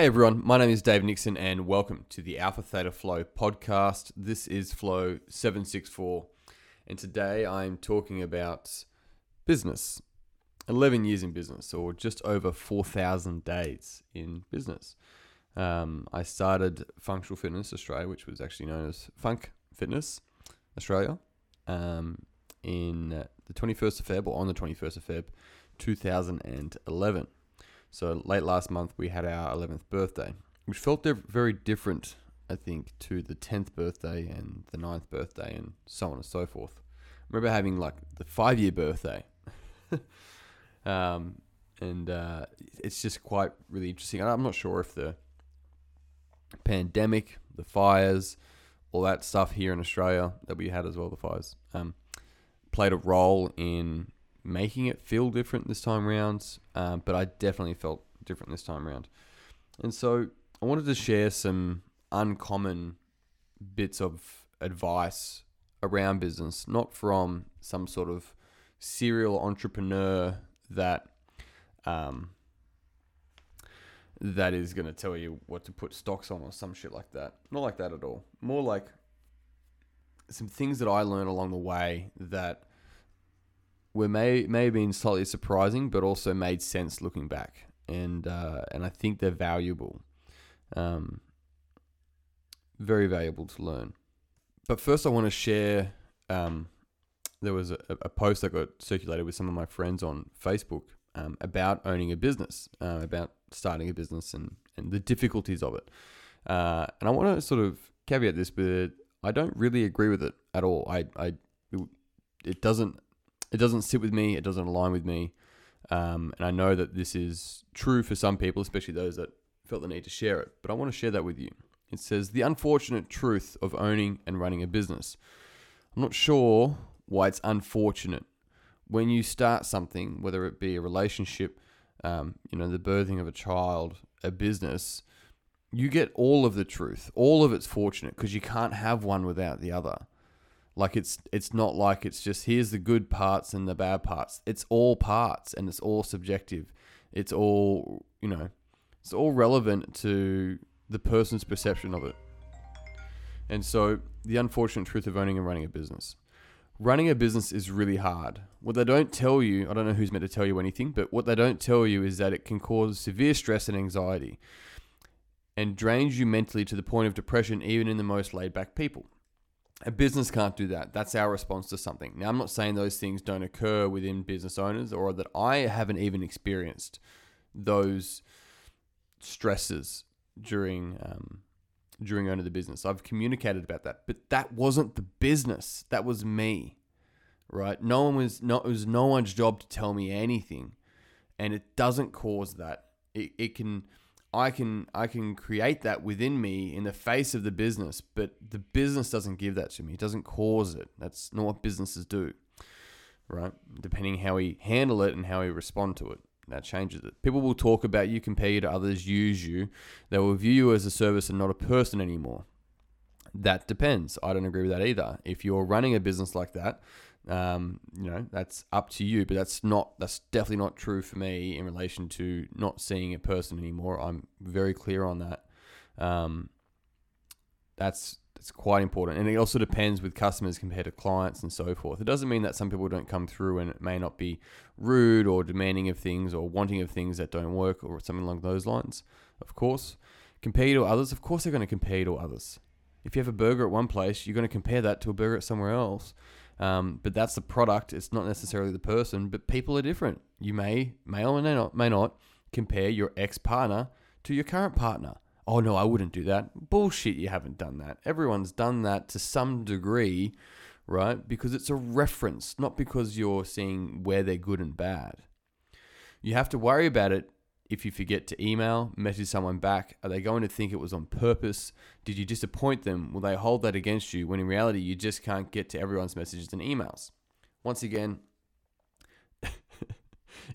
Hey everyone, my name is Dave Nixon and welcome to the Alpha Theta Flow podcast. This is Flow 764 and today I'm talking about business. 11 years in business or just over 4,000 days in business. Um, I started Functional Fitness Australia, which was actually known as Funk Fitness Australia, um, in the 21st of Feb or on the 21st of Feb 2011. So late last month, we had our 11th birthday, which felt very different, I think, to the 10th birthday and the 9th birthday and so on and so forth. I remember having like the five year birthday. um, and uh, it's just quite really interesting. I'm not sure if the pandemic, the fires, all that stuff here in Australia that we had as well, the fires, um, played a role in making it feel different this time round, um, but I definitely felt different this time round. And so I wanted to share some uncommon bits of advice around business, not from some sort of serial entrepreneur that um, that is going to tell you what to put stocks on or some shit like that. Not like that at all. More like some things that I learned along the way that were may may have been slightly surprising, but also made sense looking back, and uh, and I think they're valuable, um, very valuable to learn. But first, I want to share. Um, there was a, a, post that got circulated with some of my friends on Facebook um, about owning a business, uh, about starting a business, and and the difficulties of it. Uh, and I want to sort of caveat this, but I don't really agree with it at all. I I it doesn't it doesn't sit with me. It doesn't align with me. Um, and I know that this is true for some people, especially those that felt the need to share it. But I want to share that with you. It says the unfortunate truth of owning and running a business. I'm not sure why it's unfortunate when you start something, whether it be a relationship, um, you know, the birthing of a child, a business. You get all of the truth. All of it's fortunate because you can't have one without the other. Like it's it's not like it's just here's the good parts and the bad parts. It's all parts and it's all subjective. It's all, you know, it's all relevant to the person's perception of it. And so the unfortunate truth of owning and running a business. Running a business is really hard. What they don't tell you, I don't know who's meant to tell you anything, but what they don't tell you is that it can cause severe stress and anxiety and drains you mentally to the point of depression even in the most laid back people. A business can't do that. That's our response to something. Now, I'm not saying those things don't occur within business owners or that I haven't even experienced those stresses during um, during owning the business. I've communicated about that, but that wasn't the business. That was me, right? No one was not. It was no one's job to tell me anything, and it doesn't cause that. It, it can I can I can create that within me in the face of the business, but the business doesn't give that to me. It doesn't cause it. That's not what businesses do. Right? Depending how we handle it and how we respond to it. That changes it. People will talk about you, compare you to others, use you. They will view you as a service and not a person anymore. That depends. I don't agree with that either. If you're running a business like that, um, you know, that's up to you, but that's not that's definitely not true for me in relation to not seeing a person anymore. I'm very clear on that. Um, that's that's quite important, and it also depends with customers compared to clients and so forth. It doesn't mean that some people don't come through and it may not be rude or demanding of things or wanting of things that don't work or something along those lines. Of course, compare to others. Of course, they're going to compare to others. If you have a burger at one place, you're going to compare that to a burger at somewhere else. Um, but that's the product. It's not necessarily the person. But people are different. You may, may or may not, may not compare your ex partner to your current partner. Oh no, I wouldn't do that. Bullshit. You haven't done that. Everyone's done that to some degree, right? Because it's a reference, not because you're seeing where they're good and bad. You have to worry about it if you forget to email, message someone back, are they going to think it was on purpose? Did you disappoint them? Will they hold that against you when in reality you just can't get to everyone's messages and emails? Once again,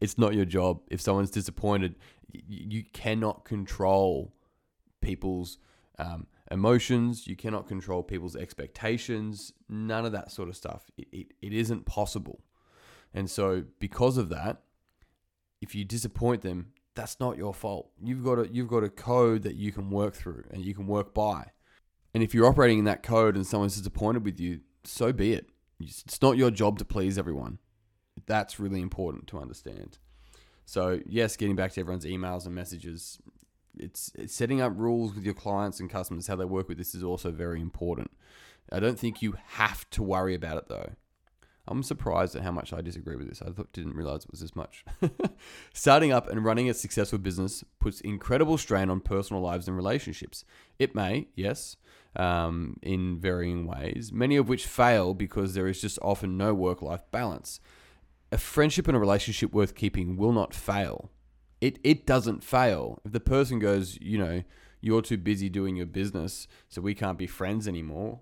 it's not your job. If someone's disappointed, you cannot control people's um, emotions. You cannot control people's expectations. None of that sort of stuff. It, it, it isn't possible. And so, because of that, if you disappoint them, that's not your fault. You've got a you've got a code that you can work through and you can work by. And if you're operating in that code and someone's disappointed with you, so be it. It's not your job to please everyone. That's really important to understand. So, yes, getting back to everyone's emails and messages, it's, it's setting up rules with your clients and customers, how they work with this is also very important. I don't think you have to worry about it though. I'm surprised at how much I disagree with this. I thought, didn't realize it was this much. Starting up and running a successful business puts incredible strain on personal lives and relationships. It may, yes, um, in varying ways, many of which fail because there is just often no work life balance. A friendship and a relationship worth keeping will not fail. It, it doesn't fail. If the person goes, you know, you're too busy doing your business, so we can't be friends anymore,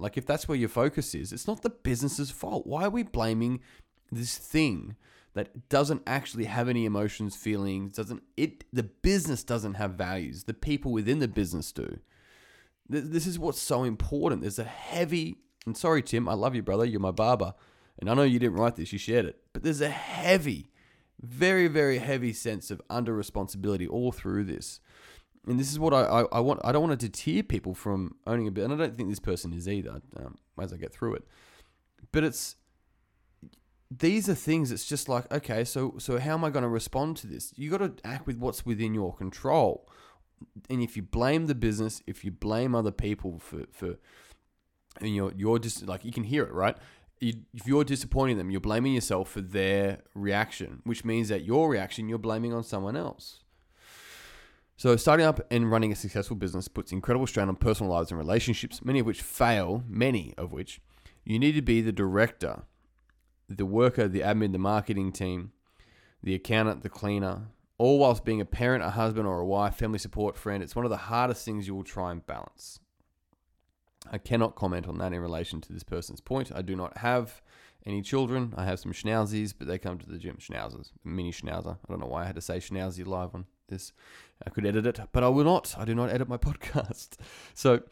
like if that's where your focus is, it's not the business's fault. Why are we blaming this thing that doesn't actually have any emotions, feelings, doesn't it the business doesn't have values. The people within the business do. This is what's so important. There's a heavy and sorry Tim, I love you brother, you're my barber. And I know you didn't write this, you shared it. But there's a heavy very very heavy sense of under responsibility all through this and this is what I, I, I, want. I don't want to deter people from owning a bit, and I don't think this person is either. Um, as I get through it, but it's these are things. It's just like okay, so so how am I going to respond to this? You got to act with what's within your control, and if you blame the business, if you blame other people for for, and you're you're just like you can hear it right. If you're disappointing them, you're blaming yourself for their reaction, which means that your reaction you're blaming on someone else. So, starting up and running a successful business puts incredible strain on personal lives and relationships, many of which fail, many of which. You need to be the director, the worker, the admin, the marketing team, the accountant, the cleaner, all whilst being a parent, a husband, or a wife, family support, friend. It's one of the hardest things you will try and balance. I cannot comment on that in relation to this person's point. I do not have any children. I have some schnauzies, but they come to the gym. Schnauzers, mini schnauzer. I don't know why I had to say schnauzie live on this. I could edit it, but I will not. I do not edit my podcast. So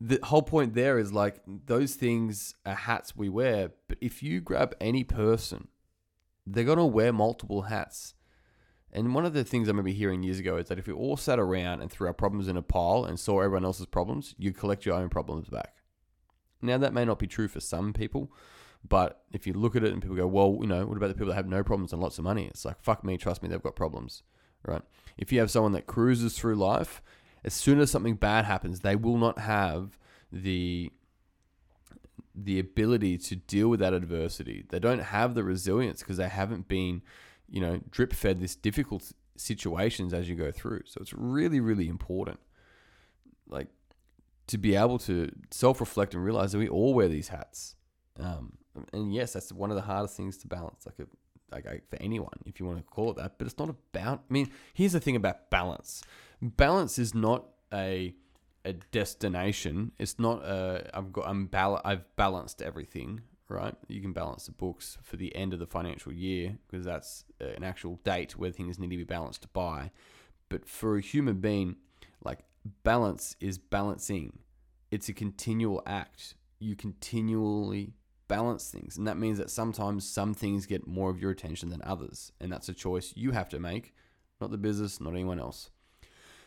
the whole point there is like those things are hats we wear. But if you grab any person, they're going to wear multiple hats. And one of the things I remember hearing years ago is that if we all sat around and threw our problems in a pile and saw everyone else's problems, you collect your own problems back. Now, that may not be true for some people, but if you look at it and people go, well, you know, what about the people that have no problems and lots of money? It's like, fuck me, trust me, they've got problems right? If you have someone that cruises through life, as soon as something bad happens, they will not have the the ability to deal with that adversity. They don't have the resilience because they haven't been, you know, drip fed this difficult situations as you go through. So it's really, really important, like, to be able to self reflect and realize that we all wear these hats. Um, and yes, that's one of the hardest things to balance. Like, like for anyone, if you want to call it that. But it's not about. I mean, here's the thing about balance. Balance is not a a destination. It's not a I've got I'm bal- I've balanced everything. Right, you can balance the books for the end of the financial year because that's uh, an actual date where things need to be balanced by. But for a human being, like balance is balancing. It's a continual act. You continually balance things. And that means that sometimes some things get more of your attention than others. And that's a choice you have to make, not the business, not anyone else.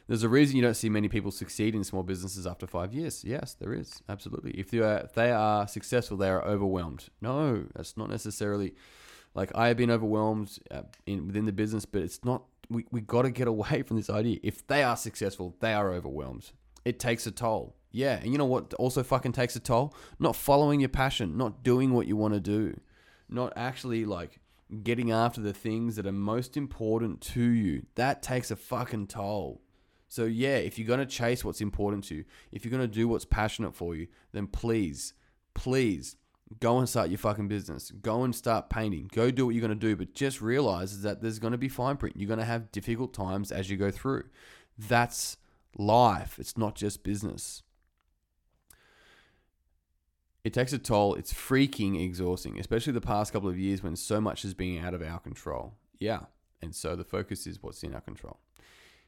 There's a reason you don't see many people succeed in small businesses after five years. Yes, there is. Absolutely. If they are, if they are successful, they are overwhelmed. No, that's not necessarily like I have been overwhelmed uh, in within the business, but it's not. We, we got to get away from this idea. If they are successful, they are overwhelmed. It takes a toll. Yeah, and you know what also fucking takes a toll? Not following your passion, not doing what you want to do, not actually like getting after the things that are most important to you. That takes a fucking toll. So yeah, if you're going to chase what's important to you, if you're going to do what's passionate for you, then please, please go and start your fucking business. Go and start painting. Go do what you're going to do, but just realize that there's going to be fine print. You're going to have difficult times as you go through. That's life. It's not just business it takes a toll. It's freaking exhausting, especially the past couple of years when so much has been out of our control. Yeah. And so the focus is what's in our control.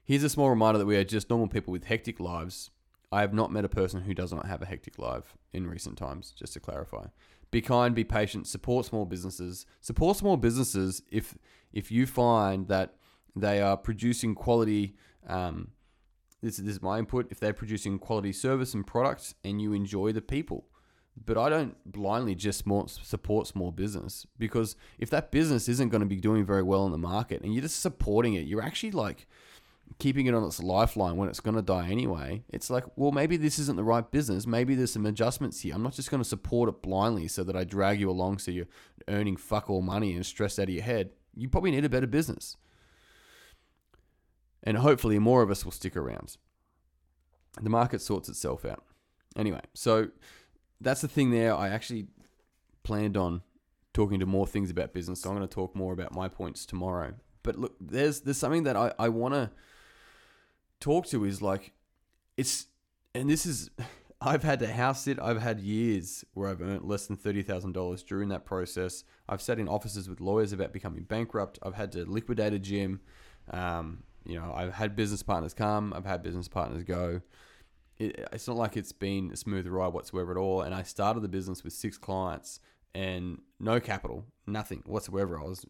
Here's a small reminder that we are just normal people with hectic lives. I have not met a person who does not have a hectic life in recent times, just to clarify. Be kind, be patient, support small businesses. Support small businesses if if you find that they are producing quality. Um, this, this is my input. If they're producing quality service and products, and you enjoy the people, but I don't blindly just support small business because if that business isn't going to be doing very well in the market and you're just supporting it, you're actually like keeping it on its lifeline when it's going to die anyway. It's like, well, maybe this isn't the right business. Maybe there's some adjustments here. I'm not just going to support it blindly so that I drag you along so you're earning fuck all money and stressed out of your head. You probably need a better business. And hopefully, more of us will stick around. The market sorts itself out. Anyway, so that's the thing there. I actually planned on talking to more things about business. So I'm going to talk more about my points tomorrow. But look, there's there's something that I, I want to talk to is like it's and this is I've had to house sit. I've had years where I've earned less than thirty thousand dollars during that process. I've sat in offices with lawyers about becoming bankrupt. I've had to liquidate a gym. Um, you know, I've had business partners come. I've had business partners go it, it's not like it's been a smooth ride whatsoever at all. And I started the business with six clients and no capital, nothing whatsoever. I was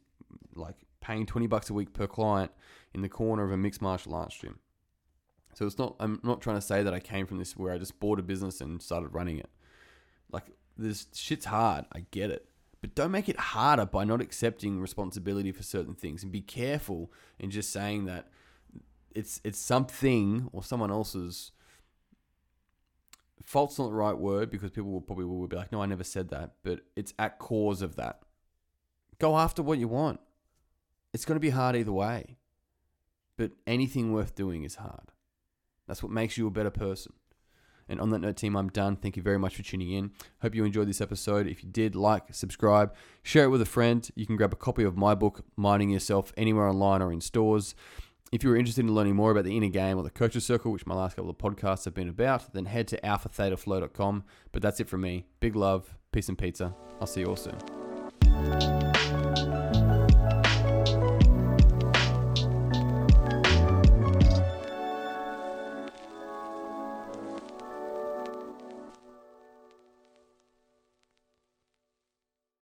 like paying 20 bucks a week per client in the corner of a mixed martial arts gym. So it's not, I'm not trying to say that I came from this where I just bought a business and started running it. Like, this shit's hard. I get it. But don't make it harder by not accepting responsibility for certain things and be careful in just saying that it's it's something or someone else's fault's not the right word because people will probably will be like, no, I never said that, but it's at cause of that. Go after what you want. It's going to be hard either way, but anything worth doing is hard. That's what makes you a better person. And on that note, team, I'm done. Thank you very much for tuning in. Hope you enjoyed this episode. If you did, like, subscribe, share it with a friend. You can grab a copy of my book, Mining Yourself, anywhere online or in stores. If you're interested in learning more about the inner game or the coaches circle, which my last couple of podcasts have been about, then head to alphathetaflow.com. But that's it from me. Big love, peace and pizza. I'll see you all soon.